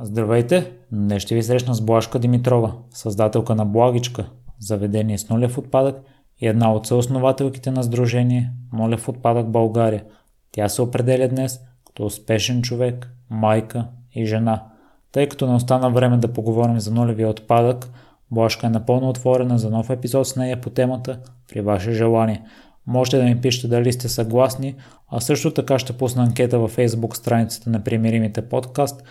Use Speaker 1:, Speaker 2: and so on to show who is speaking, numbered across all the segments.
Speaker 1: Здравейте! Днес ще ви срещна с Блашка Димитрова, създателка на Благичка, заведение с нулев отпадък и една от съоснователките на Сдружение Нулев отпадък България. Тя се определя днес като успешен човек, майка и жена. Тъй като не остана време да поговорим за нулевия отпадък, Блашка е напълно отворена за нов епизод с нея по темата при ваше желание. Можете да ми пишете дали сте съгласни, а също така ще пусна анкета във Facebook страницата на Примиримите подкаст,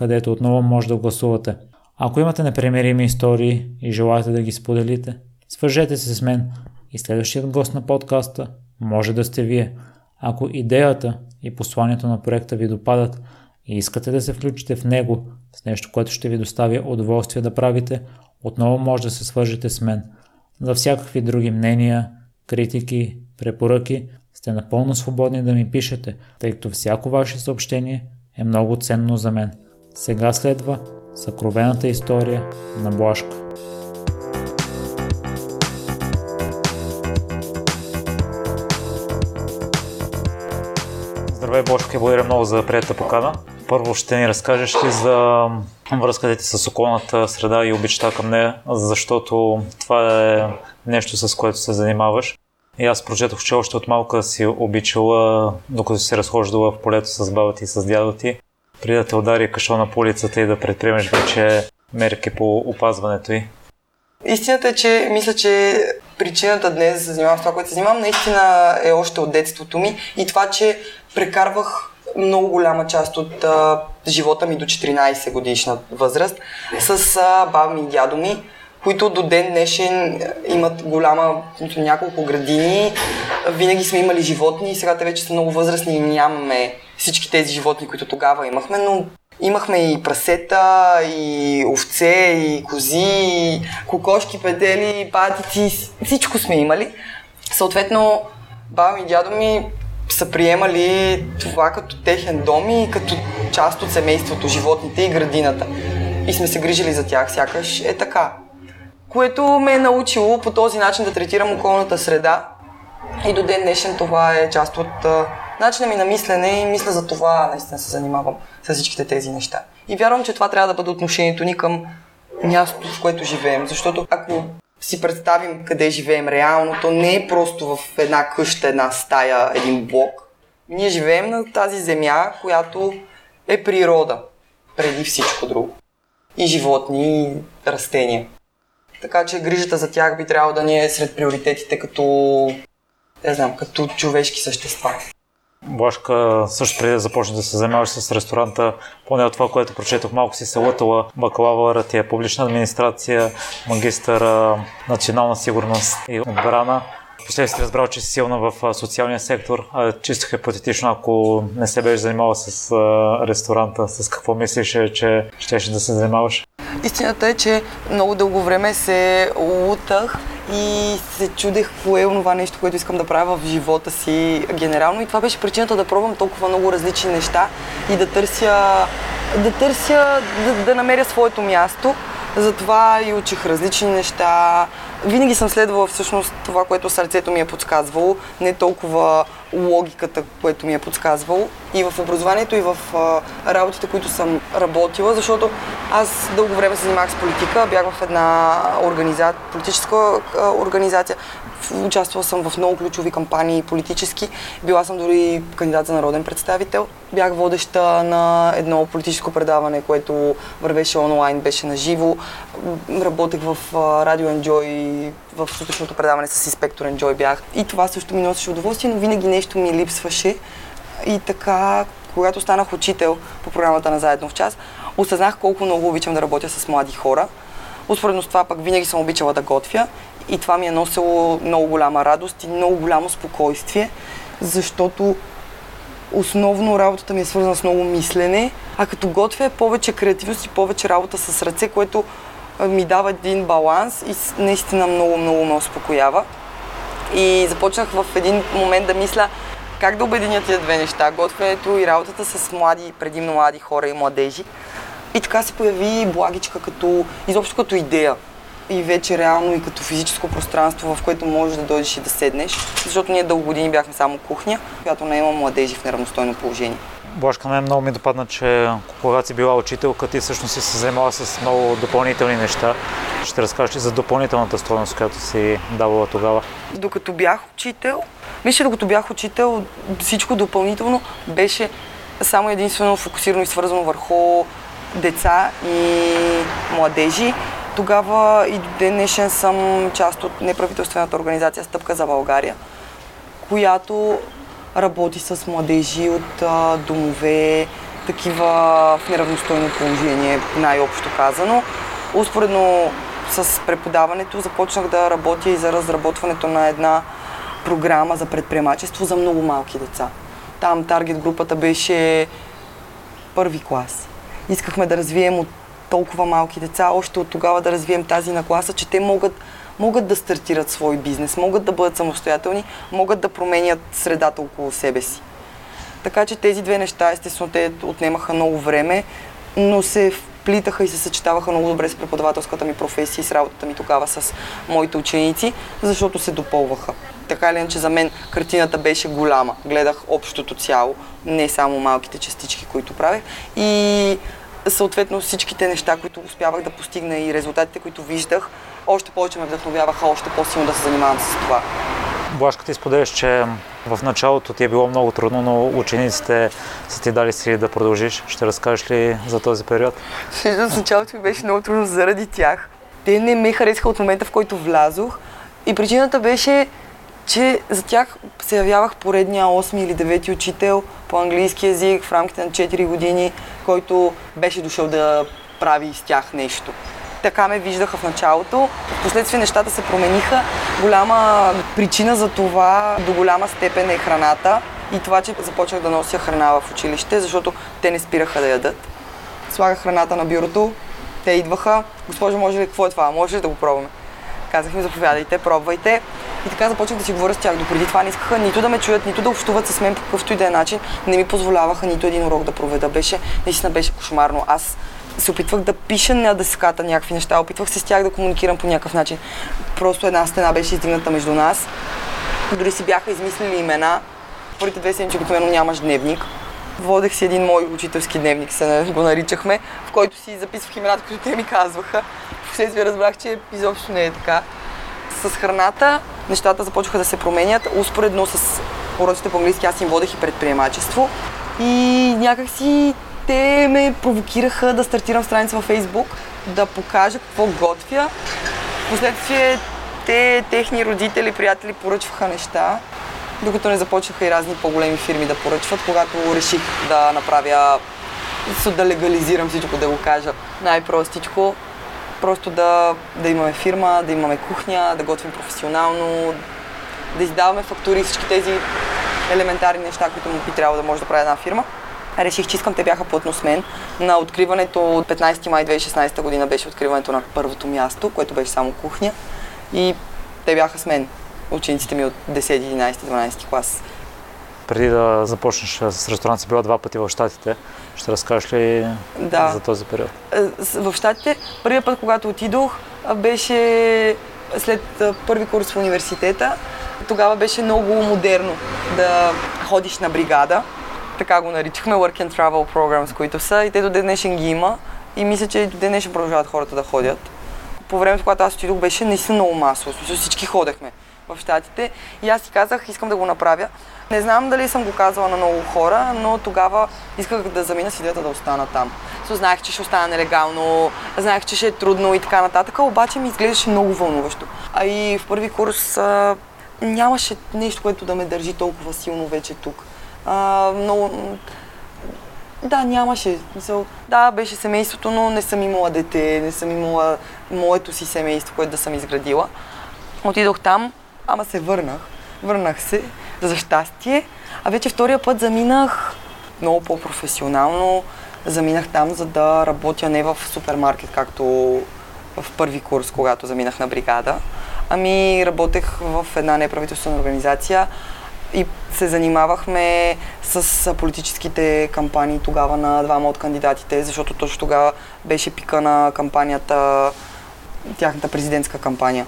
Speaker 1: където отново може да гласувате. Ако имате непремирими истории и желаете да ги споделите, свържете се с мен и следващият гост на подкаста може да сте вие. Ако идеята и посланието на проекта ви допадат и искате да се включите в него с нещо, което ще ви достави удоволствие да правите, отново може да се свържете с мен. За всякакви други мнения, критики, препоръки сте напълно свободни да ми пишете, тъй като всяко ваше съобщение е много ценно за мен. Сега следва съкровената история на Блашка. Здравей, и благодаря много за приятата покана. Първо ще ни разкажеш ли за връзката ти с околната среда и обичта към нея, защото това е нещо с което се занимаваш. И аз прочетох, че още от малка си обичала, докато си се разхождала в полето с баба ти и с дядо ти, преди да те удари кашона по улицата и да предприемеш вече мерки по опазването й?
Speaker 2: Истината е, че мисля, че причината днес да се занимавам с това, което се занимавам, наистина е още от детството ми и това, че прекарвах много голяма част от а, живота ми до 14 годишна възраст с а, баба ми и дядо ми, които до ден днешен имат голяма, няколко градини. Винаги сме имали животни, сега те вече са много възрастни и нямаме всички тези животни, които тогава имахме, но имахме и прасета, и овце, и кози, и кокошки, педели, патици, всичко сме имали. Съответно, баба ми и дядо ми са приемали това като техен дом и като част от семейството, животните и градината. И сме се грижили за тях, сякаш е така. Което ме е научило по този начин да третирам околната среда. И до ден днешен това е част от начина ми на мислене и мисля за това наистина се занимавам с всичките тези неща. И вярвам, че това трябва да бъде отношението ни към мястото, в което живеем. Защото ако си представим къде живеем реално, то не е просто в една къща, една стая, един блок. Ние живеем на тази земя, която е природа, преди всичко друго. И животни, и растения. Така че грижата за тях би трябвало да ни е сред приоритетите като, не знам, като човешки същества.
Speaker 1: Блашка също преди да започне да се занимаваш с ресторанта, поне от това, което прочетох, малко си се лътала. Бакалавъра ти е публична администрация, магистър национална сигурност и отбрана. Последствие разбрал, че си силна в социалния сектор. Чисто хипотетично, ако не се беше занимавала с ресторанта, с какво мислиш, че щеше да се занимаваш?
Speaker 2: Истината е, че много дълго време се лутах и се чудех кое е това нещо, което искам да правя в живота си генерално. И това беше причината да пробвам толкова много различни неща и да търся, да, търся, да, да намеря своето място. Затова и учих различни неща. Винаги съм следвала всъщност това, което сърцето ми е подсказвало, не толкова логиката, което ми е подсказвало и в образованието, и в а, работите, които съм работила, защото аз дълго време се занимавах с политика, бях в една организа... политическа а, организация, участвала съм в много ключови кампании политически, била съм дори кандидат за народен представител, бях водеща на едно политическо предаване, което вървеше онлайн, беше на живо, работех в Радио Enjoy, в сутрешното предаване с инспектор Enjoy бях. И това също ми носеше удоволствие, но винаги нещо ми липсваше. И така, когато станах учител по програмата на Заедно в час, осъзнах колко много обичам да работя с млади хора. Успоредно с това пък винаги съм обичала да готвя и това ми е носило много голяма радост и много голямо спокойствие, защото основно работата ми е свързана с много мислене, а като готвя е повече креативност и повече работа с ръце, което ми дава един баланс и наистина много, много ме успокоява. И започнах в един момент да мисля как да обединя тия две неща, готвенето и работата с млади, предимно млади хора и младежи. И така се появи благичка като, изобщо като идея. И вече реално и като физическо пространство, в което можеш да дойдеш и да седнеш. Защото ние дълго години бяхме само кухня, която не има младежи в неравностойно положение.
Speaker 1: Блажка, мен много ми допадна, че когато си била учителка, ти всъщност си се занимава с много допълнителни неща. Ще разкажеш ли за допълнителната стоеност, която си давала тогава?
Speaker 2: Докато бях учител, мисля, докато бях учител, всичко допълнително беше само единствено фокусирано и свързано върху деца и младежи. Тогава и до ден днешен съм част от неправителствената организация Стъпка за България, която работи с младежи от а, домове, такива в неравностойно положение, най-общо казано. Успоредно с преподаването започнах да работя и за разработването на една програма за предприемачество за много малки деца. Там таргет групата беше първи клас. Искахме да развием от толкова малки деца, още от тогава да развием тази нагласа, че те могат, могат да стартират свой бизнес, могат да бъдат самостоятелни, могат да променят средата около себе си. Така че тези две неща, естествено, те отнемаха много време, но се вплитаха и се съчетаваха много добре с преподавателската ми професия и с работата ми тогава с моите ученици, защото се допълваха. Така или иначе за мен картината беше голяма. Гледах общото цяло, не само малките частички, които правех. И съответно всичките неща, които успявах да постигна и резултатите, които виждах, още повече ме вдъхновяваха още по-силно да се занимавам с това.
Speaker 1: Блашка, ти споделяш, че в началото ти е било много трудно, но учениците са ти дали си да продължиш. Ще разкажеш ли за този период?
Speaker 2: В началото ми беше много трудно заради тях. Те не ме харесаха от момента, в който влязох. И причината беше, че за тях се явявах поредния 8 или 9 учител по английски язик в рамките на 4 години, който беше дошъл да прави с тях нещо. Така ме виждаха в началото. Впоследствие нещата се промениха. Голяма причина за това до голяма степен е храната и това, че започнах да нося храна в училище, защото те не спираха да ядат. Слагах храната на бюрото, те идваха. Госпожо, може ли, какво е това? Може ли да го пробваме? Казах им, заповядайте, пробвайте. И така започнах да си говоря с тях. Допреди това не искаха нито да ме чуят, нито да общуват с мен по какъвто и да е начин. Не ми позволяваха нито един урок да проведа. Беше, наистина беше кошмарно. Аз се опитвах да пиша на дъската някакви неща, опитвах се с тях да комуникирам по някакъв начин. Просто една стена беше издигната между нас. Дори си бяха измислили имена. Първите две седмици обикновено нямаш дневник. Водех си един мой учителски дневник, се го наричахме, в който си записвах имената, които те ми казваха. Впоследствие разбрах, че изобщо не е така. С храната нещата започнаха да се променят. Успоредно с уроците по английски аз им водех и предприемачество. И някакси те ме провокираха да стартирам страница във Фейсбук, да покажа какво готвя. Последствие те, техни родители, приятели поръчваха неща, докато не започнаха и разни по-големи фирми да поръчват, когато реших да направя, да легализирам всичко, да го кажа най-простичко. Просто да, да имаме фирма, да имаме кухня, да готвим професионално, да издаваме фактури всички тези елементарни неща, които му би трябвало да може да прави една фирма реших, че искам, те бяха плътно с мен. На откриването от 15 май 2016 година беше откриването на първото място, което беше само кухня. И те бяха с мен, учениците ми от 10, 11, 12 клас.
Speaker 1: Преди да започнеш с ресторант, си била два пъти в Штатите. Ще разкажеш ли да. за този период?
Speaker 2: Е, в Штатите, първият път, когато отидох, беше след първи курс в университета. Тогава беше много модерно да ходиш на бригада така го наричахме, Work and Travel Programs, които са и те до ден днешен ги има и мисля, че и до ден днешен продължават хората да ходят. По времето, когато аз отидох, беше наистина много масово, всички ходехме в Штатите и аз си казах, искам да го направя. Не знам дали съм го казала на много хора, но тогава исках да замина с идеята да остана там. So, знаех, че ще остана нелегално, знаех, че ще е трудно и така нататък, обаче ми изглеждаше много вълнуващо. А и в първи курс а, нямаше нещо, което да ме държи толкова силно вече тук. А, много... Да, нямаше. Да, беше семейството, но не съм имала дете, не съм имала моето си семейство, което да съм изградила. Отидох там, ама се върнах. Върнах се, за щастие. А вече втория път заминах много по-професионално. Заминах там, за да работя не в супермаркет, както в първи курс, когато заминах на бригада. Ами работех в една неправителствена организация, и се занимавахме с политическите кампании тогава на двама от кандидатите, защото точно тогава беше пика на кампанията, тяхната президентска кампания,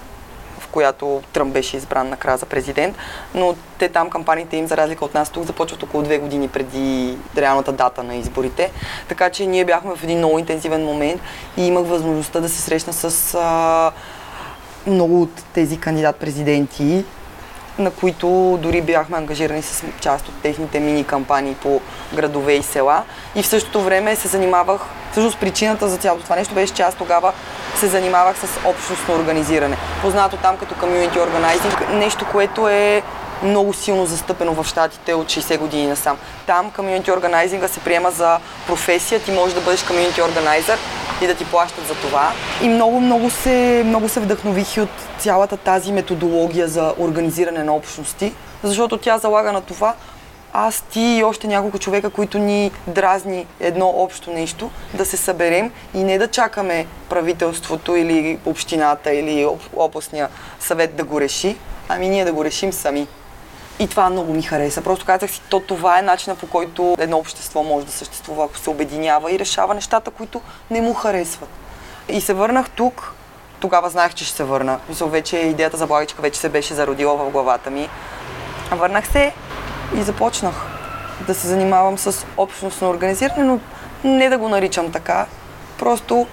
Speaker 2: която Тръмп беше избран накрая за президент, но те там кампаниите им, за разлика от нас тук, започват около две години преди реалната дата на изборите. Така че ние бяхме в един много интензивен момент и имах възможността да се срещна с а, много от тези кандидат-президенти, на които дори бяхме ангажирани с част от техните мини кампании по градове и села. И в същото време се занимавах, всъщност причината за цялото това нещо беше, че аз тогава се занимавах с общностно организиране. Познато там като community organizing, нещо, което е много силно застъпено в щатите от 60 години насам. Там community organizing се приема за професия, ти можеш да бъдеш community organizer и да ти плащат за това. И много, много се, много се вдъхнових и от цялата тази методология за организиране на общности, защото тя залага на това аз, ти и още няколко човека, които ни дразни едно общо нещо, да се съберем и не да чакаме правителството или общината или областния съвет да го реши, ами ние да го решим сами. И това много ми хареса. Просто казах си, то това е начинът по който едно общество може да съществува, ако се обединява и решава нещата, които не му харесват. И се върнах тук. Тогава знаех, че ще се върна. Мисля, вече идеята за благичка вече се беше зародила в главата ми. Върнах се и започнах да се занимавам с общностно организиране, но не да го наричам така. Просто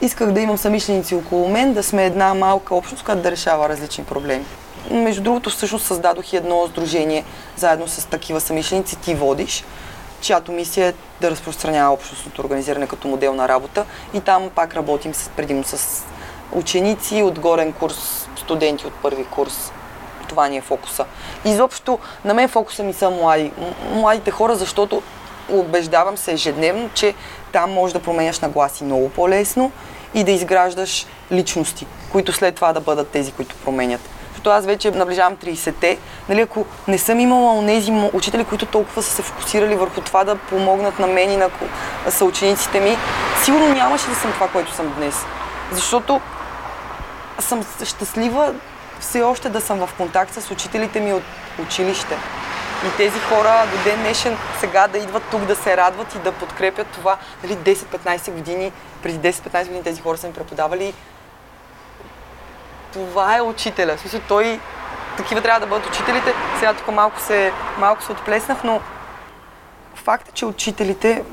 Speaker 2: исках да имам самишленици около мен, да сме една малка общност, която да решава различни проблеми. Между другото, всъщност създадох и едно сдружение заедно с такива самишленици, ти водиш, чиято мисия е да разпространява общностното организиране като модел на работа. И там пак работим с, предимно с ученици от горен курс, студенти от първи курс. Това ни е фокуса. Изобщо, на мен фокуса ми са млади. Младите хора, защото убеждавам се ежедневно, че там можеш да променяш нагласи много по-лесно и да изграждаш личности, които след това да бъдат тези, които променят като аз вече наближавам 30-те, нали, ако не съм имала онези учители, които толкова са се фокусирали върху това да помогнат на мен и на съучениците ми, сигурно нямаше да съм това, което съм днес. Защото съм щастлива все още да съм в контакт с учителите ми от училище. И тези хора до ден днешен сега да идват тук да се радват и да подкрепят това. Нали, 10-15 години, преди 10-15 години тези хора са ми преподавали това е учителя. Смисъл, той, такива трябва да бъдат учителите. Сега тук малко се, малко се отплеснах, но факт е, че учителите,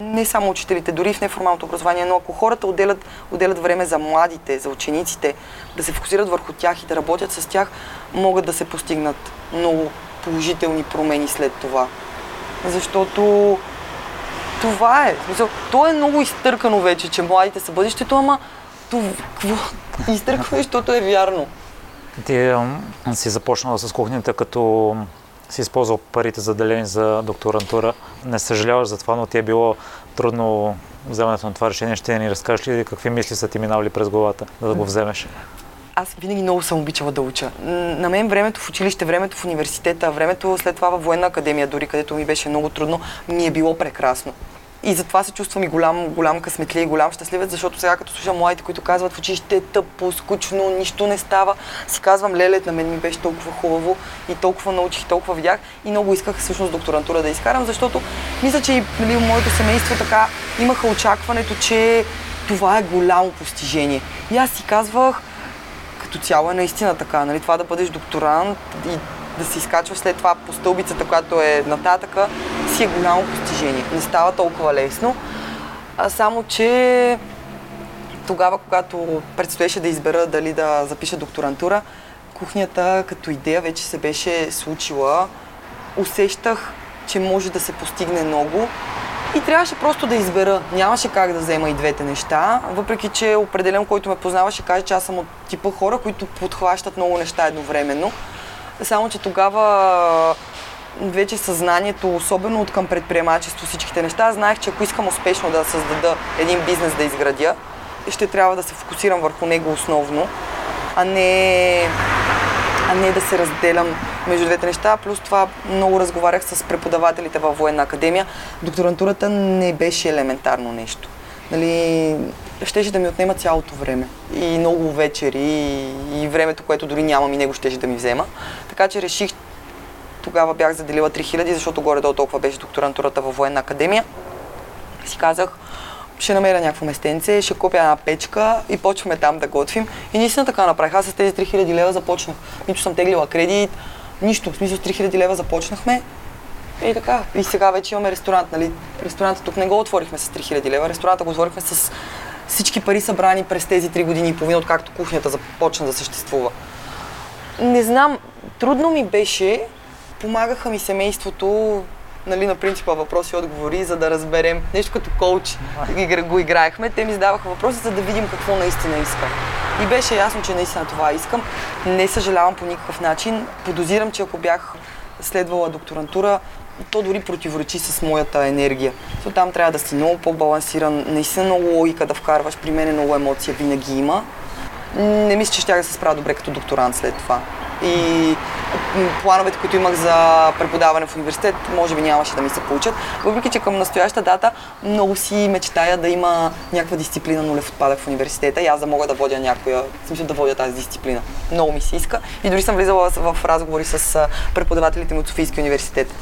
Speaker 2: не само учителите, дори в неформалното образование, но ако хората отделят, отделят време за младите, за учениците, да се фокусират върху тях и да работят с тях, могат да се постигнат много положителни промени след това. Защото това е. То е много изтъркано вече, че младите са бъдещето, ама това, изтърквай, защото е вярно.
Speaker 1: Ти си започнала с кухнята, като си използвал парите заделени за докторантура. Не съжаляваш за това, но ти е било трудно вземането на това решение. Ще ни разкажеш ли какви мисли са ти минали през главата, за да го вземеш?
Speaker 2: Аз винаги много съм обичала да уча. На мен времето в училище, времето в университета, времето след това във военна академия, дори където ми беше много трудно, ми е било прекрасно. И затова се чувствам и голям, голям късметли и голям щастливец, защото сега като слушам младите, които казват в училище е тъпо, скучно, нищо не става, си казвам, леле, на мен ми беше толкова хубаво и толкова научих, толкова видях и много исках всъщност докторантура да изкарам, защото мисля, че и нали, моето семейство така имаха очакването, че това е голямо постижение. И аз си казвах, като цяло е наистина така, нали, това да бъдеш докторант и да се изкачва след това по стълбицата, която е нататъка, си е голямо постижение. Не става толкова лесно. А само, че тогава, когато предстоеше да избера дали да запиша докторантура, кухнята като идея вече се беше случила. Усещах, че може да се постигне много и трябваше просто да избера. Нямаше как да взема и двете неща, въпреки че определен, който ме познаваше, каже, че аз съм от типа хора, които подхващат много неща едновременно. Само, че тогава вече съзнанието, особено от към предприемачество, всичките неща, знаех, че ако искам успешно да създада един бизнес да изградя, ще трябва да се фокусирам върху него основно, а не, а не да се разделям между двете неща. Плюс това много разговарях с преподавателите във военна академия. Докторантурата не беше елементарно нещо. Нали, щеше да ми отнема цялото време. И много вечери, и, и времето, което дори нямам и него щеше да ми взема. Така че реших, тогава бях заделила 3000, защото горе-долу толкова беше докторантурата във военна академия. Си казах, ще намеря някакво местенце, ще купя една печка и почваме там да готвим. И наистина така направих. Аз с тези 3000 лева започнах. Нито съм теглила кредит, нищо. В смисъл с 3000 лева започнахме. И така. И сега вече имаме ресторант, нали? Ресторанта тук не го отворихме с 3000 лева, ресторанта го отворихме с всички пари събрани през тези 3 години и половина, откакто кухнята започна да съществува. Не знам, трудно ми беше, помагаха ми семейството, нали, на принципа въпроси и отговори, за да разберем нещо като коуч. Го играехме, те ми задаваха въпроси, за да видим какво наистина искам. И беше ясно, че наистина това искам. Не съжалявам по никакъв начин. Подозирам, че ако бях следвала докторантура, то дори противоречи с моята енергия. То там трябва да си много по-балансиран, наистина много логика да вкарваш, при мен много емоция винаги има. Не мисля, че ще да се справя добре като докторант след това. И плановете, които имах за преподаване в университет, може би нямаше да ми се получат. Въпреки, че към настояща дата много си мечтая да има някаква дисциплина нулев отпадък в университета и аз да мога да водя някоя, смисъл да водя тази дисциплина. Много ми се иска. И дори съм влизала в разговори с преподавателите ми от Софийския университет.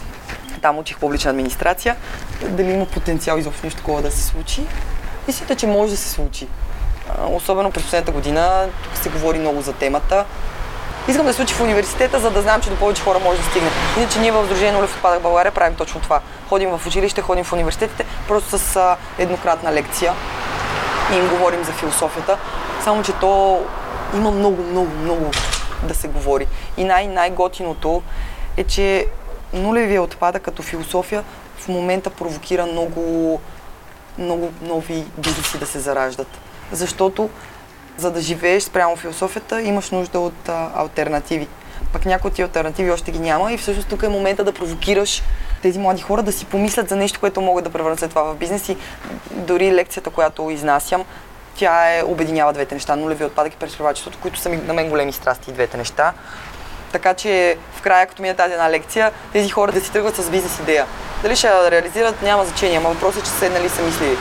Speaker 2: Там учих публична администрация. Дали има потенциал изобщо нещо такова да се случи? Мисля, че може да се случи. Особено през последната година тук се говори много за темата. Искам да се случи в университета, за да знам, че до повече хора може да стигне. Иначе ние в Сдружение Нулев отпадък България правим точно това. Ходим в училище, ходим в университетите, просто с еднократна лекция и им говорим за философията. Само, че то има много, много, много да се говори. И най- най-готиното е, че нулевия отпадък като философия в момента провокира много, много нови бизнеси да се зараждат. Защото за да живееш спрямо философията, имаш нужда от а, альтернативи. Пък някои от тези альтернативи още ги няма и всъщност тук е момента да провокираш тези млади хора да си помислят за нещо, което могат да превърнат това в бизнес и дори лекцията, която изнасям, тя е, обединява двете неща, нулеви отпадък и предприемачеството, които са ми, на мен големи страсти и двете неща. Така че в края, като мине тази една лекция, тези хора да си тръгват с бизнес идея. Дали ще я реализират, няма значение, ама въпросът е, че са седнали са мислили.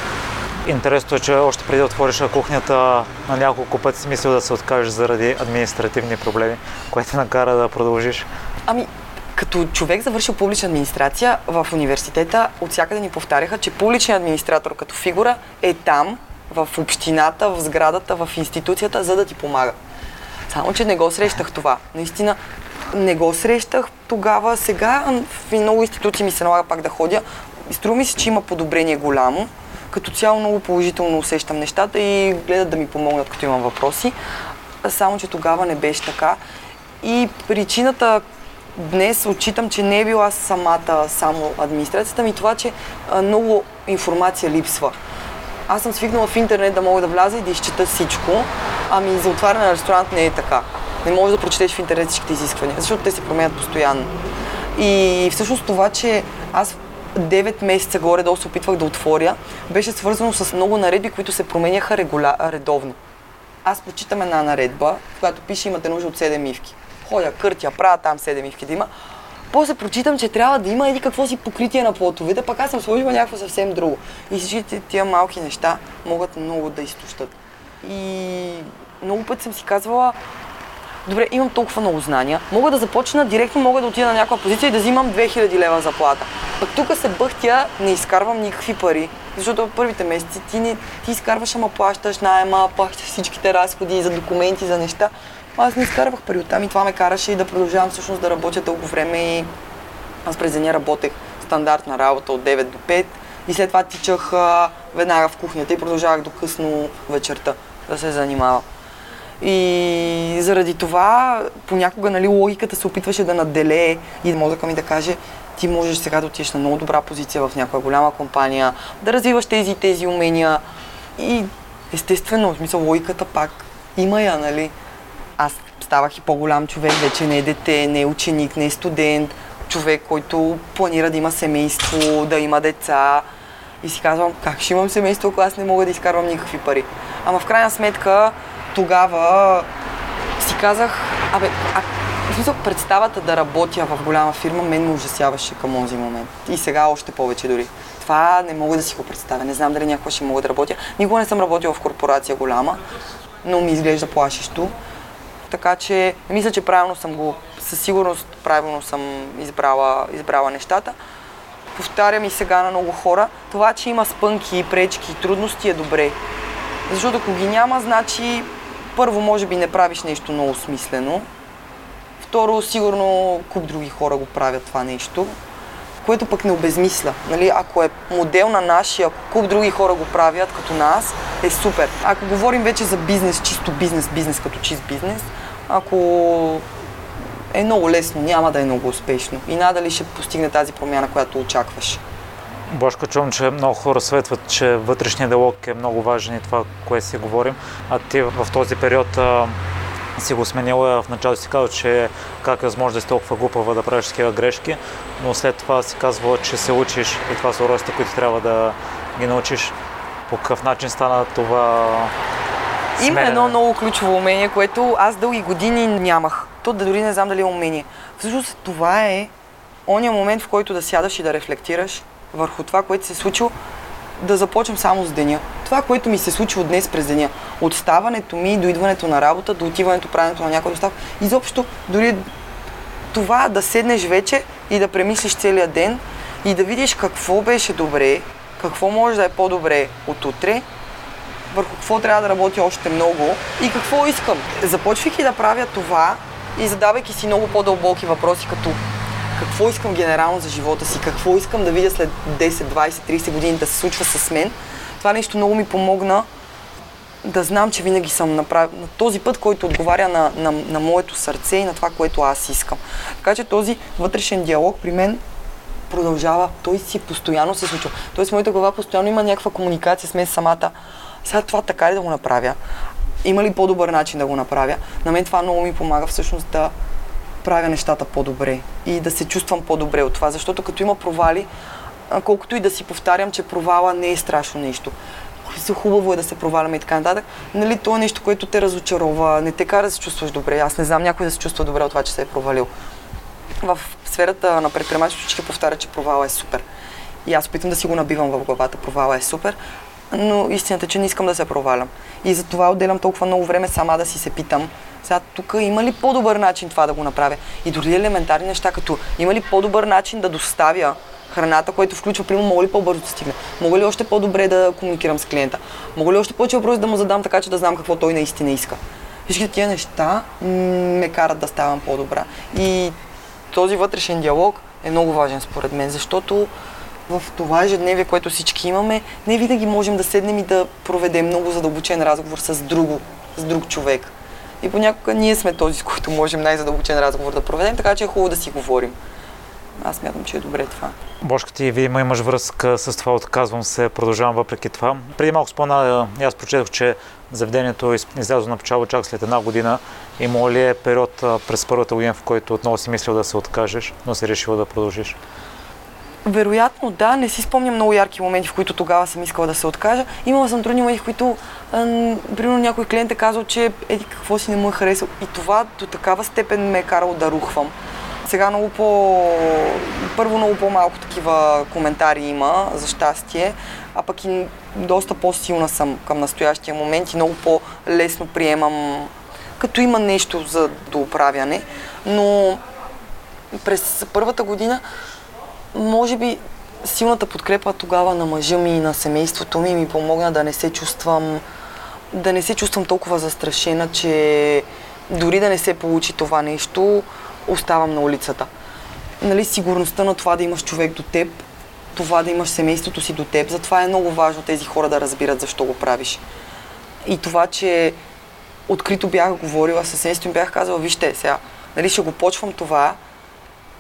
Speaker 3: Интересно е, че още преди да отвориш кухнята на няколко пъти си мислил да се откажеш заради административни проблеми, което накара да продължиш.
Speaker 2: Ами, като човек завършил публична администрация в университета, от всякъде ни повтаряха, че публичният администратор като фигура е там, в общината, в сградата, в институцията, за да ти помага. Само, че не го срещах това. Наистина, не го срещах тогава. Сега в много институции ми се налага пак да ходя. Струва ми се, че има подобрение голямо като цяло много положително усещам нещата и гледат да ми помогнат, като имам въпроси. Само, че тогава не беше така. И причината днес отчитам, че не е била самата само администрацията, ми това, че много информация липсва. Аз съм свикнала в интернет да мога да вляза и да изчета всичко, ами за отваряне на ресторант не е така. Не можеш да прочетеш в интернет всичките изисквания, защото те се променят постоянно. И всъщност това, че аз 9 месеца горе-долу се опитвах да отворя, беше свързано с много наредби, които се променяха регуля... редовно. Аз прочитам една наредба, която пише имате нужда от 7 мивки. Ходя, къртя, правя там 7 мивки да има. После прочитам, че трябва да има еди какво си покритие на плотовете, пък аз съм сложила някакво съвсем друго. И всички тия малки неща могат много да изтощат. И много пъти съм си казвала, добре, имам толкова много знания, мога да започна директно, мога да отида на някаква позиция и да взимам 2000 лева заплата. Пък тук се бъхтя, не изкарвам никакви пари, защото в първите месеци ти, не, ти изкарваш, ама плащаш найема, плащаш всичките разходи за документи, за неща. Аз не изкарвах пари оттам и това ме караше и да продължавам всъщност да работя дълго време и аз през деня работех стандартна работа от 9 до 5 и след това тичах веднага в кухнята и продължавах до късно вечерта да се занимавам. И заради това понякога нали, логиката се опитваше да наделее и мозъка ми да каже ти можеш сега да отидеш на много добра позиция в някоя голяма компания, да развиваш тези и тези умения. И естествено, в смисъл логиката пак има я, нали? Аз ставах и по-голям човек, вече не е дете, не е ученик, не е студент, човек, който планира да има семейство, да има деца. И си казвам, как ще имам семейство, ако аз не мога да изкарвам никакви пари. Ама в крайна сметка, тогава си казах, абе, а, в смисъл, представата да работя в голяма фирма мен ме ужасяваше към този момент. И сега още повече дори. Това не мога да си го представя. Не знам дали някога ще мога да работя. Никога не съм работила в корпорация голяма, но ми изглежда плашещо. Така че мисля, че правилно съм го, със сигурност правилно съм избрала, избрала нещата. повтарям и сега на много хора, това, че има спънки, пречки и трудности е добре. Защото ако ги няма, значи първо, може би не правиш нещо много смислено. Второ, сигурно куп други хора го правят това нещо, което пък не обезмисля. Нали? Ако е модел на нашия, ако куп други хора го правят като нас, е супер. Ако говорим вече за бизнес, чисто бизнес, бизнес като чист бизнес, ако е много лесно, няма да е много успешно. И надали ще постигне тази промяна, която очакваш.
Speaker 3: Бошко, чувам, че много хора светват, че вътрешният диалог е много важен и това, което си говорим. А ти в този период а, си го сменила в началото си казал, че как е възможно да си толкова глупава да правиш такива грешки, но след това си казвала, че се учиш и това са уроците, които трябва да ги научиш. По какъв начин стана това
Speaker 2: Има едно много ключово умение, което аз дълги години нямах. То да дори не знам дали е умение. Всъщност това е ония момент, в който да сядаш и да рефлектираш върху това, което се е случило, да започнем само с деня. Това, което ми се е случило днес през деня. От ставането ми до идването на работа, до отиването, правенето на някой достав. Изобщо, дори това да седнеш вече и да премислиш целия ден и да видиш какво беше добре, какво може да е по-добре от утре, върху какво трябва да работя още много и какво искам. Започвайки да правя това и задавайки си много по-дълбоки въпроси, като какво искам генерално за живота си, какво искам да видя след 10, 20, 30 години да се случва с мен, това нещо много ми помогна да знам, че винаги съм направил на този път, който отговаря на, на, на моето сърце и на това, което аз искам. Така че този вътрешен диалог при мен продължава, той си постоянно се случва. Тоест, моята глава постоянно има някаква комуникация с мен самата. Сега това така ли да го направя? Има ли по-добър начин да го направя? На мен това много ми помага всъщност да правя нещата по-добре и да се чувствам по-добре от това, защото като има провали, колкото и да си повтарям, че провала не е страшно нещо. Хубаво е да се проваляме и така нататък. Нали, то е нещо, което те разочарова, не те кара да се чувстваш добре. Аз не знам някой да се чувства добре от това, че се е провалил. В сферата на предприемачеството ще повтаря, че провала е супер. И аз опитвам да си го набивам в главата. Провала е супер, но истината е, че не искам да се провалям. И за това отделям толкова много време сама да си се питам, сега тук има ли по-добър начин това да го направя? И дори елементарни неща, като има ли по-добър начин да доставя храната, което включва, примерно, мога ли по-бързо да стигне? Мога ли още по-добре да комуникирам с клиента? Мога ли още повече въпроси да му задам така, че да знам какво той наистина иска? Всички тия неща ме карат да ставам по-добра. И този вътрешен диалог е много важен според мен, защото в това ежедневие, което всички имаме, не винаги можем да седнем и да проведем много задълбочен разговор с друго, с друг човек. И понякога ние сме този, с който можем най-задълбочен разговор да проведем, така че е хубаво да си говорим. Аз мятам, че е добре това.
Speaker 3: Бошка ти, вие имаш връзка с това, отказвам се, продължавам въпреки това. Преди малко спомена, аз прочетох, че заведението е излязло на печалба чак след една година. Има ли е период през първата година, в който отново си мислил да се откажеш, но си решила да продължиш?
Speaker 2: Вероятно, да. Не си спомням много ярки моменти, в които тогава съм искала да се откажа. Имала съм трудни моменти, в които, примерно, някой клиент е казал, че еди какво си не му е харесал. И това до такава степен ме е карало да рухвам. Сега много по... Първо много по-малко такива коментари има, за щастие, а пък и доста по-силна съм към настоящия момент и много по-лесно приемам, като има нещо за дооправяне. Но през първата година може би силната подкрепа тогава на мъжа ми и на семейството ми ми помогна да не се чувствам да не се чувствам толкова застрашена, че дори да не се получи това нещо, оставам на улицата. Нали, сигурността на това да имаш човек до теб, това да имаш семейството си до теб, затова е много важно тези хора да разбират защо го правиш. И това, че открито бях говорила със семейството бях казала, вижте сега, нали, ще го почвам това,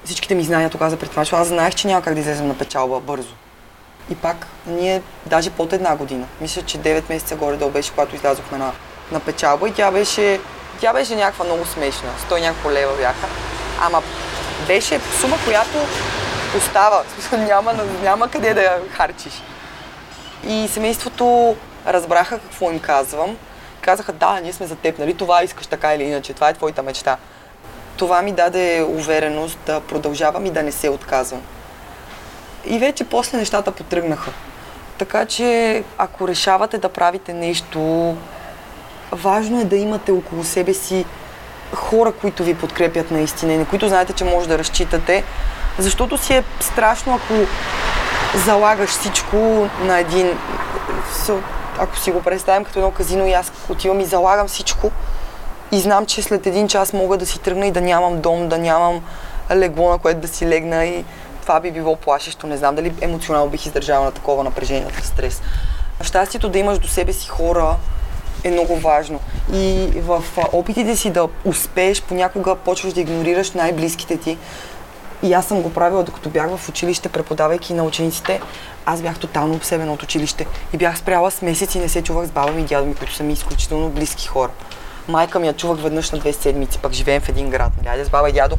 Speaker 2: всичките ми знания тогава за предприемачество, аз знаех, че няма как да излезем на печалба бързо. И пак, ние даже под една година. Мисля, че 9 месеца горе-долу беше, когато излязохме на, на печалба и тя беше, тя беше някаква много смешна. Сто някакво лева бяха. Ама беше сума, която остава. няма, няма къде да я харчиш. И семейството разбраха какво им казвам. Казаха, да, ние сме за теб, нали това искаш така или иначе, това е твоята мечта това ми даде увереност да продължавам и да не се отказвам. И вече после нещата потръгнаха. Така че, ако решавате да правите нещо, важно е да имате около себе си хора, които ви подкрепят наистина и на които знаете, че може да разчитате. Защото си е страшно, ако залагаш всичко на един... Ако си го представим като едно казино и аз отивам и залагам всичко и знам, че след един час мога да си тръгна и да нямам дом, да нямам легло, на което да си легна и това би било плашещо. Не знам дали емоционално бих издържала на такова напрежение, на стрес. Щастието да имаш до себе си хора е много важно. И в опитите си да успееш, понякога почваш да игнорираш най-близките ти. И аз съм го правила, докато бях в училище, преподавайки на учениците. Аз бях тотално обсебена от училище. И бях спряла с месеци и не се чувах с баба ми и дядо ми, които са ми изключително близки хора. Майка ми я чувах веднъж на две седмици, пък живеем в един град. Нали? Айде с баба и дядо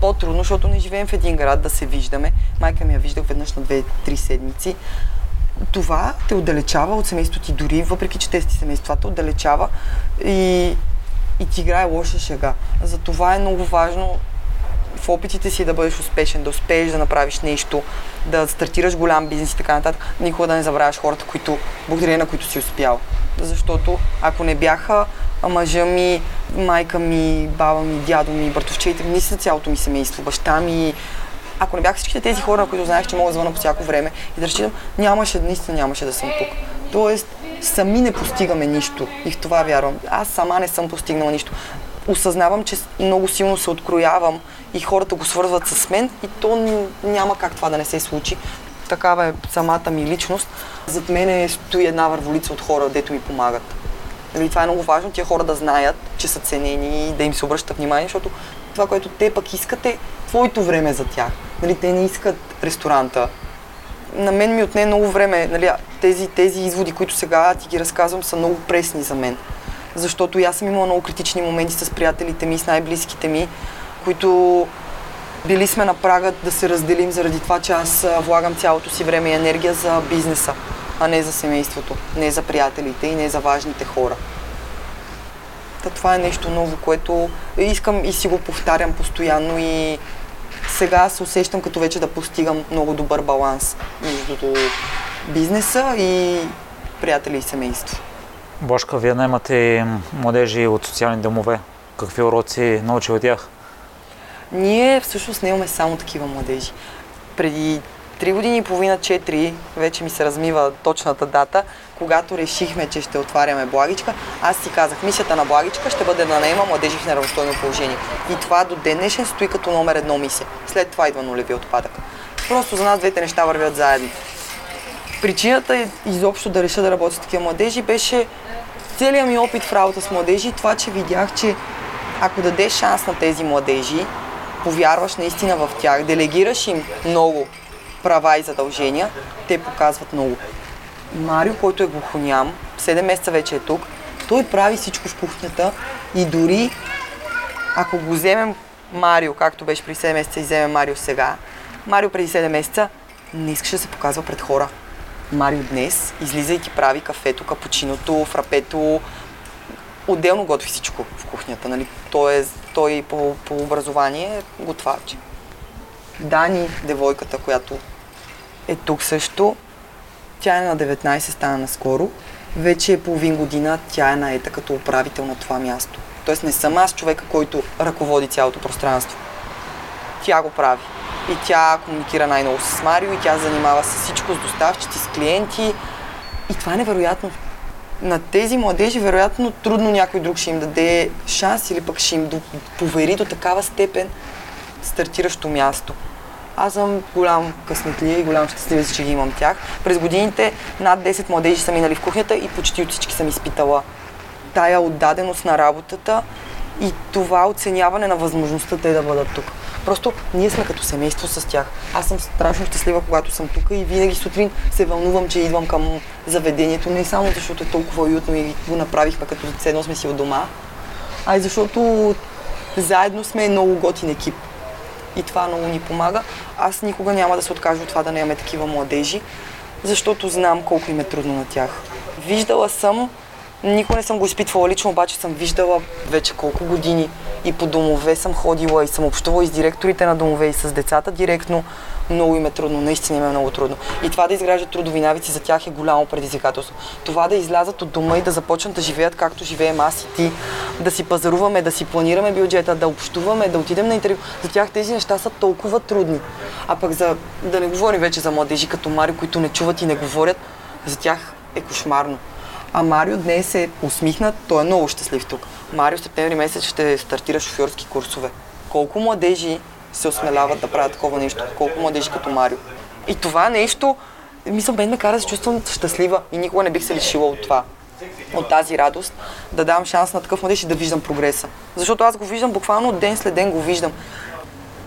Speaker 2: по-трудно, защото не живеем в един град да се виждаме. Майка ми я виждах веднъж на две-три седмици. Това те отдалечава от семейството ти, дори въпреки че те си семейства, те отдалечава и, и ти играе лоша шега. Затова е много важно в опитите си да бъдеш успешен, да успееш да направиш нещо, да стартираш голям бизнес и така нататък, никога да не забравяш хората, които, благодарение на които си успял. Защото ако не бяха мъжа ми, майка ми, баба ми, дядо ми, братовчетите ми, са цялото ми семейство, баща ми, ако не бяха всичките тези хора, на които знаех, че мога да звъна по всяко време и да разчитам, нямаше, наистина нямаше да съм тук. Тоест, сами не постигаме нищо и в това вярвам. Аз сама не съм постигнала нищо. Осъзнавам, че много силно се откроявам и хората го свързват с мен и то няма как това да не се случи. Такава е самата ми личност. Зад мен стои една върволица от хора, дето ми помагат. Нали, това е много важно, тия хора да знаят, че са ценени и да им се обръща внимание, защото това, което те пък искат е твоето време за тях. Нали, те не искат ресторанта. На мен ми отне много време. Нали, тези, тези изводи, които сега ти ги разказвам, са много пресни за мен. Защото аз съм имала много критични моменти с приятелите ми, с най-близките ми, които били сме на прага да се разделим заради това, че аз влагам цялото си време и енергия за бизнеса, а не за семейството, не за приятелите и не за важните хора. Та това е нещо ново, което искам и си го повтарям постоянно и сега се усещам като вече да постигам много добър баланс между бизнеса и приятели и семейство.
Speaker 3: Бошка, вие наймате младежи от социални домове. Какви уроци научи от тях?
Speaker 2: Ние всъщност не имаме само такива младежи. Преди три години и половина, четири, вече ми се размива точната дата, когато решихме, че ще отваряме Благичка, аз си казах, мисията на Благичка ще бъде да наема младежи в неравностойно положение. И това до ден днешен стои като номер едно мисия. След това идва нулеви отпадък. Просто за нас двете неща вървят заедно. Причината е изобщо да реша да работя с такива младежи беше целият ми опит в работа с младежи, това, че видях, че ако дадеш шанс на тези младежи, повярваш наистина в тях, делегираш им много права и задължения, те показват много. Марио, който е глухоням, 7 месеца вече е тук, той прави всичко в кухнята и дори ако го вземем Марио, както беше при 7 месеца и вземем Марио сега, Марио преди 7 месеца не искаше да се показва пред хора. Марио днес, излизайки прави кафето, капучиното, фрапето, отделно готви всичко в кухнята. Нали? Той, е, той по, по образование е готвач. Дани, девойката, която е тук също, тя е на 19, стана наскоро. Вече е половин година, тя е наета като управител на това място. Тоест не съм аз човека, който ръководи цялото пространство. Тя го прави. И тя комуникира най-много с Марио, и тя занимава с всичко, с доставчици, с клиенти. И това е невероятно. На тези младежи, вероятно, трудно някой друг ще им даде шанс или пък ще им повери до такава степен стартиращо място. Аз съм голям късметлия и голям щастливец, че ги имам тях. През годините над 10 младежи са минали в кухнята и почти от всички съм изпитала тая отдаденост на работата и това оценяване на възможността те да бъдат тук. Просто ние сме като семейство с тях. Аз съм страшно щастлива, когато съм тук и винаги сутрин се вълнувам, че идвам към заведението, не само защото е толкова уютно и го направихме като ценно сме си от дома, а и защото заедно сме много готин екип и това много ни помага. Аз никога няма да се откажа от това да нямаме такива младежи, защото знам колко им е трудно на тях. Виждала съм, никога не съм го изпитвала лично, обаче съм виждала вече колко години и по домове съм ходила и съм общувала и с директорите на домове и с децата директно, Много им е трудно, наистина им е много трудно. И това да изграждат трудови навици за тях е голямо предизвикателство. Това да излязат от дома и да започнат да живеят както живеем аз и ти, да си пазаруваме, да си планираме бюджета, да общуваме, да отидем на интервю. За тях тези неща са толкова трудни. А пък за, да не говорим вече за младежи като Марио, които не чуват и не говорят, за тях е кошмарно. А Марио днес е усмихнат, той е много щастлив тук. Марио в септември месец ще стартира шофьорски курсове. Колко младежи се осмеляват да правят такова нещо, колко младежи като Марио. И това нещо, мисля, мен ме кара да се чувствам щастлива и никога не бих се лишила от това. От тази радост, да дам шанс на такъв младеж и да виждам прогреса. Защото аз го виждам буквално ден след ден го виждам.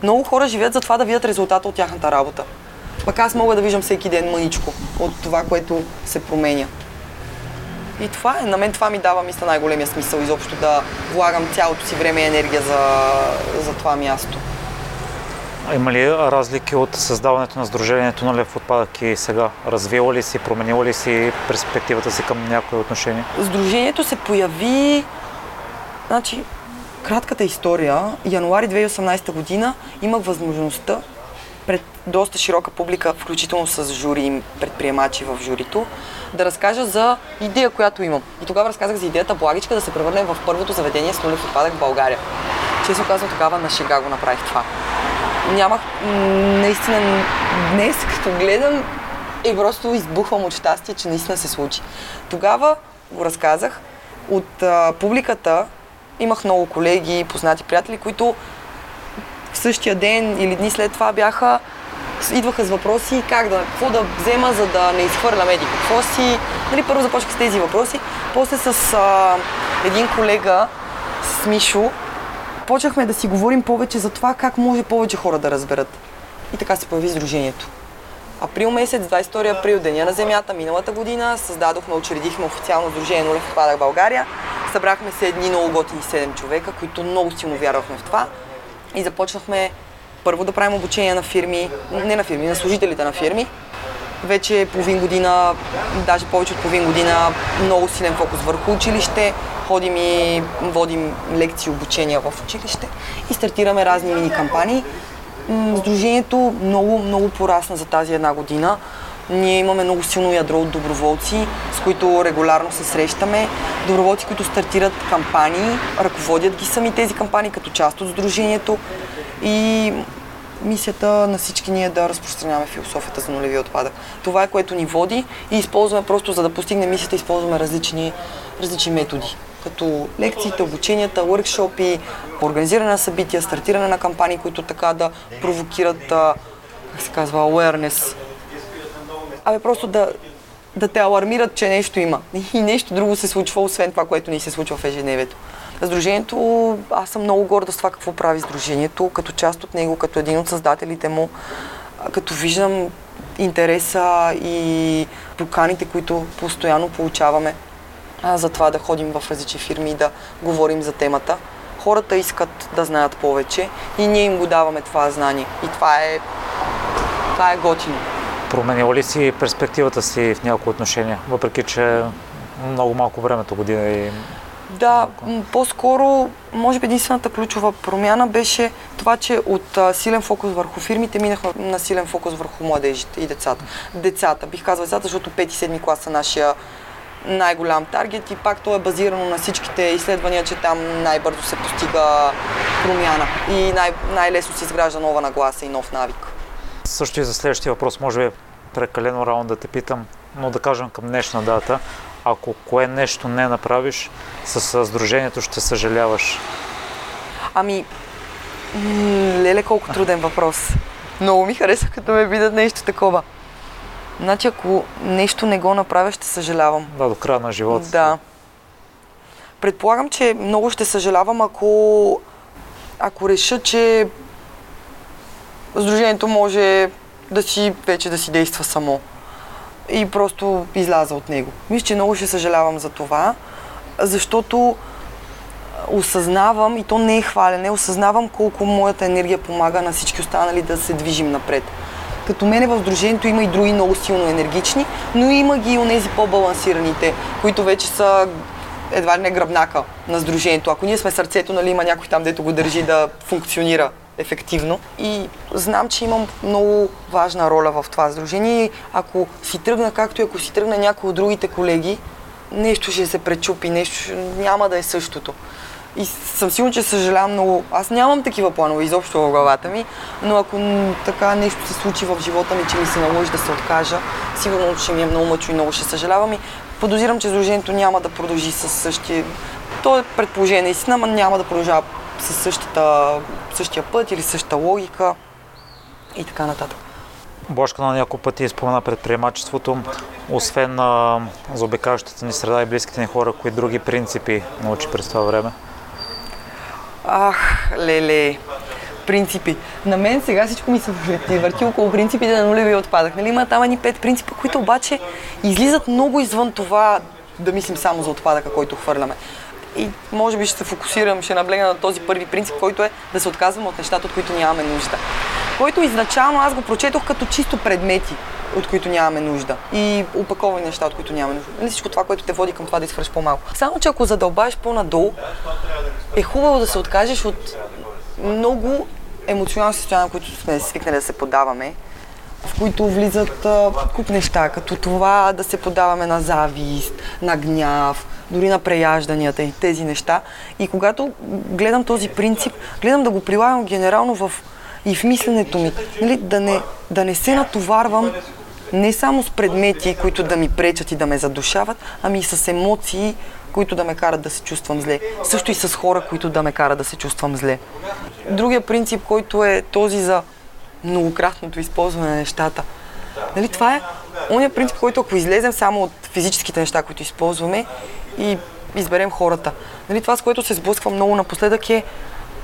Speaker 2: Много хора живеят за това да видят резултата от тяхната работа. Пък аз мога да виждам всеки ден мъничко от това, което се променя. И това е, на мен това ми дава, мисля, най-големия смисъл изобщо да влагам цялото си време и енергия за, за това място.
Speaker 3: Има ли разлики от създаването на Сдружението на Лев отпадък и сега? Развила ли си, променила ли си перспективата си към някои отношения?
Speaker 2: Сдружението се появи, значи, кратката история, януари 2018 година имах възможността пред доста широка публика, включително с жури и предприемачи в журито, да разкажа за идея, която имам. И тогава разказах за идеята Благичка да се превърне в първото заведение с нулев отпадък в България. Честно казвам, тогава на шега го направих това. Нямах, наистина, днес като гледам и просто избухвам от щастие, че наистина се случи. Тогава го разказах. От а, публиката имах много колеги, познати приятели, които в същия ден или дни след това бяха идваха с въпроси как да, какво да взема, за да не изхвърля меди. Какво си... Нали, първо започнах с тези въпроси, после с а, един колега, с Мишо, почнахме да си говорим повече за това как може повече хора да разберат. И така се появи Сдружението. Април месец, 22 април, Деня на Земята, миналата година, създадохме, учредихме официално Сдружение Нулев отпадък България. Събрахме се едни много готини 7 човека, които много силно вярвахме в това. И започнахме първо да правим обучение на фирми, не на фирми, на служителите на фирми. Вече половин година, даже повече от половин година, много силен фокус върху училище. Ходим и водим лекции, обучения в училище и стартираме разни мини кампании. Сдружението много, много порасна за тази една година. Ние имаме много силно ядро от доброволци, с които регулярно се срещаме. Доброволци, които стартират кампании, ръководят ги сами тези кампании като част от Сдружението. И мисията на всички ние да разпространяваме философията за нулеви отпадък. Това е което ни води и използваме просто, за да постигнем мисията, използваме различни, различни методи като лекциите, обученията, workshopи, организиране на събития, стартиране на кампании, които така да провокират, как се казва, awareness. Абе, просто да, да те алармират, че нещо има. И нещо друго се случва, освен това, което ни се случва в ежедневието. Сдружението, аз съм много горда с това какво прави Сдружението, като част от него, като един от създателите му, като виждам интереса и поканите, които постоянно получаваме а, за това да ходим в различни фирми и да говорим за темата. Хората искат да знаят повече и ние им го даваме това знание. И това е, това е готино.
Speaker 3: Променила ли си перспективата си в някои отношения, въпреки че много малко времето година и
Speaker 2: да, по-скоро, може би единствената ключова промяна беше това, че от а, силен фокус върху фирмите минахме на силен фокус върху младежите и децата. Децата, бих казала децата, защото 5 и 7 клас са нашия най-голям таргет и пак то е базирано на всичките изследвания, че там най-бързо се постига промяна и най- най-лесно се изгражда нова нагласа и нов навик.
Speaker 3: Също и за следващия въпрос, може би е прекалено рано да те питам, но да кажем към днешна дата, ако кое нещо не направиш, с сдружението ще съжаляваш?
Speaker 2: Ами, леле колко труден въпрос. Много ми хареса, като ме видят нещо такова. Значи, ако нещо не го направя, ще съжалявам.
Speaker 3: Да, до края на живота.
Speaker 2: Да. Предполагам, че много ще съжалявам, ако, ако реша, че Сдружението може да си, вече да си действа само. И просто изляза от него. Мисля, че много ще съжалявам за това, защото осъзнавам, и то не е хвалене, осъзнавам колко моята енергия помага на всички останали да се движим напред. Като мене в Сдружението има и други много силно енергични, но има ги и онези по-балансираните, които вече са едва ли не гръбнака на Сдружението. Ако ние сме сърцето, нали има някой там, дето го държи да функционира ефективно. И знам, че имам много важна роля в това сдружение. И ако си тръгна, както и ако си тръгна някой от другите колеги, нещо ще се пречупи, нещо няма да е същото. И съм сигурна, че съжалявам много. Аз нямам такива планове изобщо в главата ми, но ако така нещо се случи в живота ми, че ми се наложи да се откажа, сигурно ще ми е много мъчо и много ще съжалявам. И подозирам, че сдружението няма да продължи с същия... То е предположение наистина, но няма да продължава с същата, същия път или същата логика и така нататък.
Speaker 3: Бошка на няколко пъти спомена предприемачеството. Освен на заобикалящата ни среда и близките ни хора, кои други принципи научи през това време?
Speaker 2: Ах, леле, принципи. На мен сега всичко ми се върти, върти около принципите на нулеви отпадък. Нали, има там едни пет принципа, които обаче излизат много извън това да мислим само за отпадъка, който хвърляме. И може би ще се фокусирам, ще наблегна на този първи принцип, който е да се отказваме от нещата, от които нямаме нужда. Който изначално аз го прочетох като чисто предмети, от които нямаме нужда. И опаковани неща, от които нямаме нужда. Нали всичко това, което те води към това да изхвърляш по-малко. Само, че ако задълбаеш по-надолу, е хубаво да се откажеш от много емоционални състояния, в които сме свикнали да се подаваме, в които влизат куп неща, като това да се подаваме на завист, на гняв, дори на преяжданията и тези неща. И когато гледам този принцип, гледам да го прилагам генерално в, и в мисленето ми. Нали, да, не, да не се натоварвам не само с предмети, които да ми пречат и да ме задушават, ами и с емоции, които да ме карат да се чувствам зле. Също и с хора, които да ме карат да се чувствам зле. Другия принцип, който е този за многократното използване на нещата. Нали, това е ония принцип, който ако излезем само от физическите неща, които използваме и изберем хората. Нали, това, с което се сблъсквам много напоследък е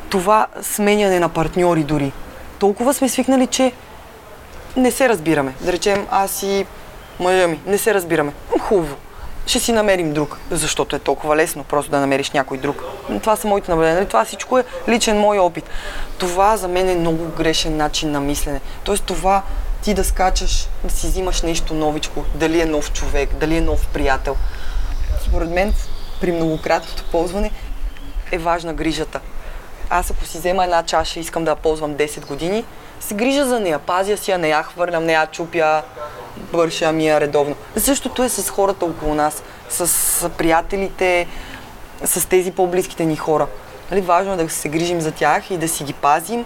Speaker 2: това сменяне на партньори дори. Толкова сме свикнали, че не се разбираме. Да речем, аз и мъжа ми не се разбираме. Хубаво. Ще си намерим друг, защото е толкова лесно просто да намериш някой друг. Това са моите наблюдения. Нали, това всичко е личен мой опит. Това за мен е много грешен начин на мислене. Тоест това ти да скачаш, да си взимаш нещо новичко, дали е нов човек, дали е нов приятел. Според мен при многократното ползване е важна грижата. Аз ако си взема една чаша и искам да я ползвам 10 години, се грижа за нея, пазя си я, не я хвърлям, не я чупя, бърша ми я редовно. Същото е с хората около нас, с приятелите, с тези по-близките ни хора. Нали, важно е да се грижим за тях и да си ги пазим,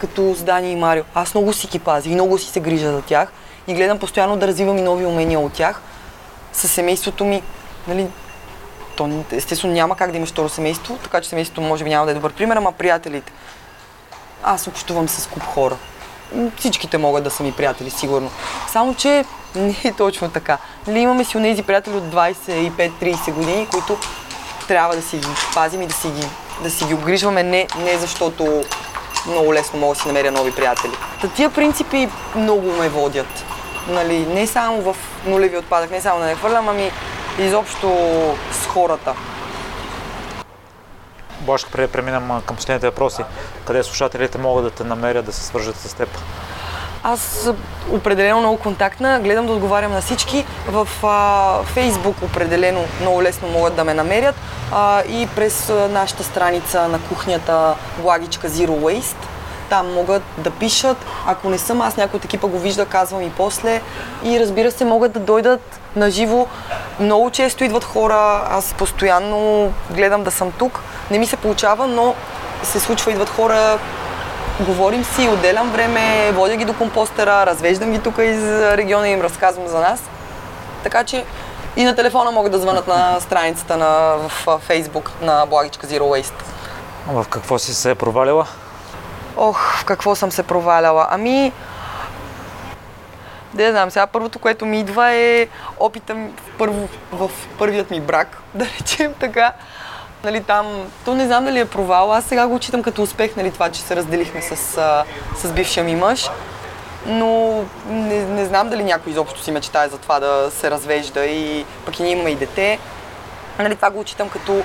Speaker 2: като с Дани и Марио. Аз много си ги пазя и много си се грижа за тях и гледам постоянно да развивам и нови умения от тях. С семейството ми, нали, то естествено няма как да имаш второ семейство, така че семейството може би няма да е добър пример, ама приятелите. Аз общувам с куп хора. Всичките могат да са ми приятели, сигурно. Само, че не е точно така. Нали, имаме си тези приятели от 25-30 години, които трябва да си ги пазим и да си ги, да си ги обгрижваме, не, не защото много лесно мога да си намеря нови приятели. Та тия принципи много ме водят. Нали, не само в нулеви отпадък, не само да не хвърлям, ами изобщо с хората.
Speaker 3: Бошка, преди да преминем към последните въпроси, къде слушателите могат да те намерят да се свържат с теб?
Speaker 2: Аз определено много контактна, гледам да отговарям на всички. В а, Фейсбук определено много лесно могат да ме намерят а, и през нашата страница на кухнята Благичка Zero Waste. Там могат да пишат. Ако не съм аз, някой от екипа го вижда, казвам и после. И разбира се, могат да дойдат на живо. Много често идват хора, аз постоянно гледам да съм тук. Не ми се получава, но се случва, идват хора, говорим си, отделям време, водя ги до компостера, развеждам ги тук из региона и им разказвам за нас. Така че и на телефона могат да звънат на страницата на, в Facebook на Благичка Zero Waste.
Speaker 3: В какво си се е провалила?
Speaker 2: Ох, в какво съм се проваляла? Ами, не знам, сега първото, което ми идва е опита първо, в първият ми брак, да речем така. Нали, там, то не знам дали е провал, аз сега го отчитам като успех, нали, това, че се разделихме с, с бившия ми мъж. Но не, не знам дали някой изобщо си мечтае за това да се развежда и пък и ние имаме и дете. Нали, това го отчитам като,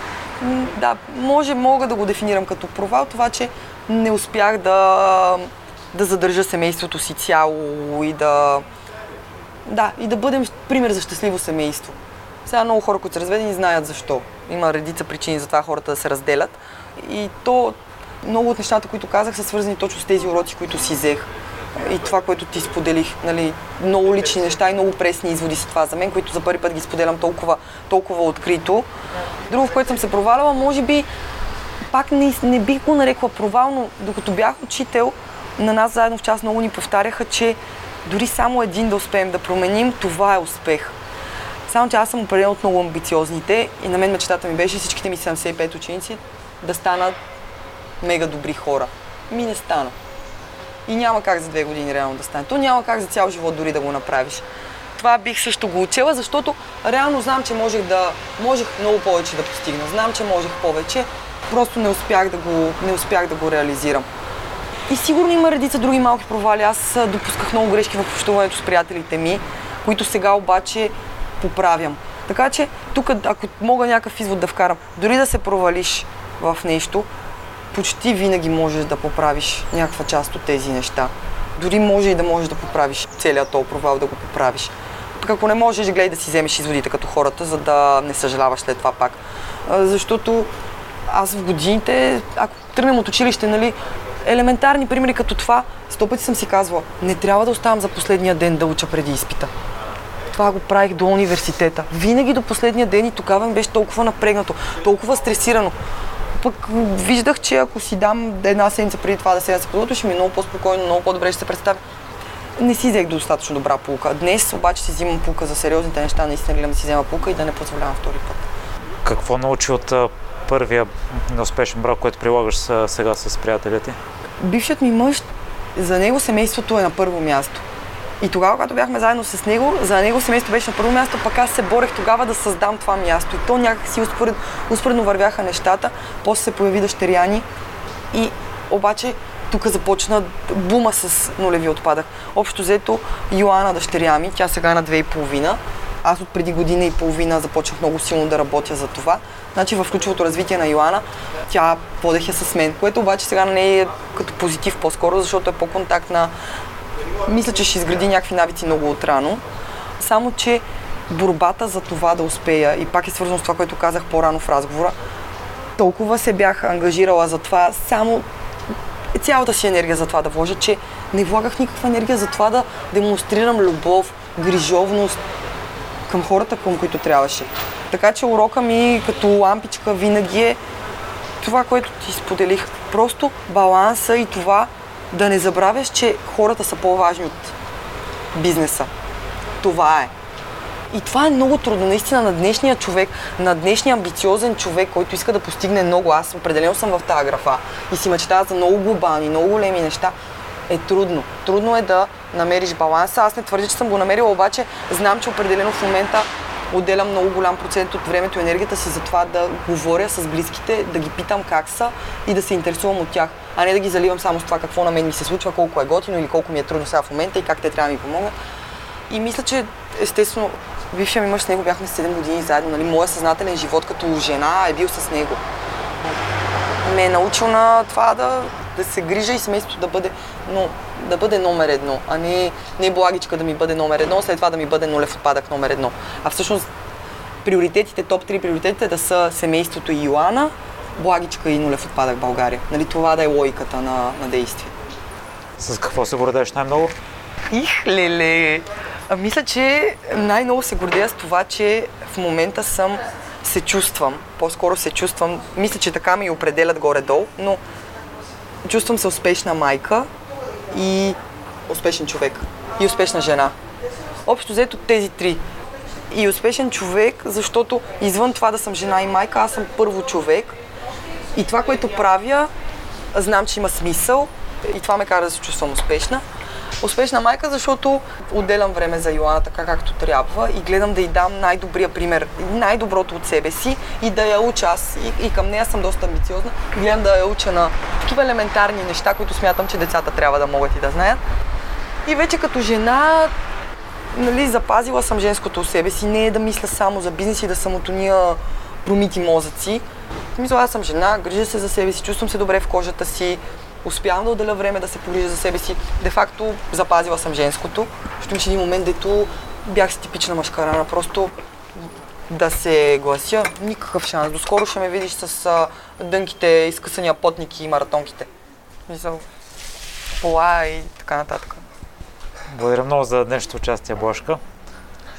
Speaker 2: да, може, мога да го дефинирам като провал, това, че не успях да, да задържа семейството си цяло и да, да, и да бъдем пример за щастливо семейство. Сега много хора, които са разведени, знаят защо. Има редица причини за това хората да се разделят. И то Много от нещата, които казах, са свързани точно с тези уроци, които си взех. И това, което ти споделих, нали, много лични неща и много пресни изводи с това за мен, които за първи път ги споделям толкова, толкова открито. Друго, в което съм се проваляла, може би пак не, не бих го нарекла провал, но докато бях учител, на нас заедно в час много ни повтаряха, че дори само един да успеем да променим, това е успех. Само, че аз съм определен от много амбициозните и на мен мечтата ми беше всичките ми 75 ученици да станат мега добри хора. Ми не стана. И няма как за две години реално да стане. То няма как за цял живот дори да го направиш. Това бих също го учила, защото реално знам, че можех да, можех много повече да постигна. Знам, че можех повече. Просто не успях да го, не успях да го реализирам. И сигурно има редица други малки провали. Аз допусках много грешки в общуването с приятелите ми, които сега обаче поправям. Така че тук, ако мога някакъв извод да вкарам, дори да се провалиш в нещо, почти винаги можеш да поправиш някаква част от тези неща. Дори може и да можеш да поправиш целият този провал, да го поправиш. Пък ако не можеш, гледай да си вземеш изводите като хората, за да не съжаляваш след това пак. Защото аз в годините, ако тръгнем от училище, нали, елементарни примери като това, сто пъти съм си казвала, не трябва да оставам за последния ден да уча преди изпита. Това го правих до университета. Винаги до последния ден и тогава ми беше толкова напрегнато, толкова стресирано. Пък виждах, че ако си дам една седмица преди това да се се подготвя, ще ми е много по-спокойно, много по-добре ще се представя. Не си взех достатъчно добра полука. Днес обаче си взимам полука за сериозните неща, наистина гледам да си взема полука и да не позволявам втори път.
Speaker 3: Какво научи от първия неуспешен брак, който прилагаш сега с приятелите?
Speaker 2: Бившият ми мъж, за него семейството е на първо място. И тогава, когато бяхме заедно с него, за него семейство беше на първо място, пък аз се борех тогава да създам това място. И то някакси успоред, успоредно вървяха нещата, после се появи дъщеряни и обаче тук започна бума с нулеви отпадък. Общо взето Йоана дъщеря ми, тя сега е на две и половина. Аз от преди година и половина започнах много силно да работя за това. Значи в ключовото развитие на Йоана тя водеше с мен, което обаче сега не е като позитив по-скоро, защото е по-контактна. Мисля, че ще изгради някакви навици много отрано. Само, че борбата за това да успея, и пак е свързано с това, което казах по-рано в разговора, толкова се бях ангажирала за това, само цялата си енергия за това да вложа, че не влагах никаква енергия за това да демонстрирам любов, грижовност към хората, към които трябваше. Така че урока ми като лампичка винаги е това, което ти споделих. Просто баланса и това да не забравяш, че хората са по-важни от бизнеса. Това е. И това е много трудно. Наистина на днешния човек, на днешния амбициозен човек, който иска да постигне много, аз определено съм в тази графа и си мечтая за много глобални, много големи неща, е трудно. Трудно е да намериш баланса. Аз не твърдя, че съм го намерила, обаче знам, че определено в момента отделям много голям процент от времето и енергията си за това да говоря с близките, да ги питам как са и да се интересувам от тях, а не да ги заливам само с това какво на мен ми се случва, колко е готино или колко ми е трудно сега в момента и как те трябва да ми помогнат. И мисля, че естествено бившия ми мъж с него бяхме 7 години заедно. Нали? Моя съзнателен живот като жена е бил с него. Ме е научил на това да, да се грижа и семейството да бъде, но, да бъде номер едно, а не, не благичка да ми бъде номер едно, след това да ми бъде нулев отпадък номер едно. А всъщност приоритетите, топ 3 приоритетите да са семейството и Йоана, благичка и нулев отпадък България. Нали, това да е логиката на, на действие.
Speaker 3: С какво се гордееш най-много?
Speaker 2: Их, леле! А, мисля, че най-много се гордея с това, че в момента съм, се чувствам, по-скоро се чувствам, мисля, че така ми определят горе-долу, но чувствам се успешна майка и успешен човек. И успешна жена. Общо взето тези три. И успешен човек, защото извън това да съм жена и майка, аз съм първо човек. И това, което правя, знам, че има смисъл и това ме кара да се чувствам успешна. Успешна майка, защото отделям време за Йоана така както трябва и гледам да й дам най-добрия пример, най-доброто от себе си и да я уча аз. И, и към нея съм доста амбициозна. Гледам да я уча на такива елементарни неща, които смятам, че децата трябва да могат и да знаят. И вече като жена, нали, запазила съм женското у себе си. Не е да мисля само за бизнес и да съм от уния промити мозъци. Мисля, аз съм жена, грижа се за себе си, чувствам се добре в кожата си, успявам да отделя време да се погрижа за себе си. Де факто запазила съм женското, защото имаше един момент, дето бях си типична мъжка рана. Просто да се глася, никакъв шанс. Доскоро ще ме видиш с а, дънките, изкъсания потники и маратонките. Мисъл, пола и така нататък.
Speaker 3: Благодаря много за днешното участие, Блашка.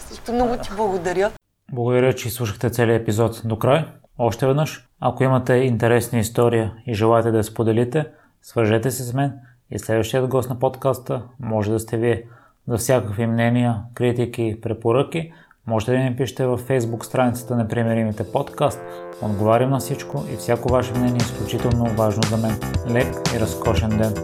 Speaker 2: Също много ти благодаря.
Speaker 1: Благодаря, че слушахте целият епизод до край. Още веднъж, ако имате интересна история и желаете да я споделите, свържете се с мен и следващият гост на подкаста може да сте вие. За всякакви мнения, критики, препоръки, можете да ни пишете във Facebook страницата на Примеримите подкаст. Отговарям на всичко и всяко ваше мнение е изключително важно за мен. Лек и разкошен ден!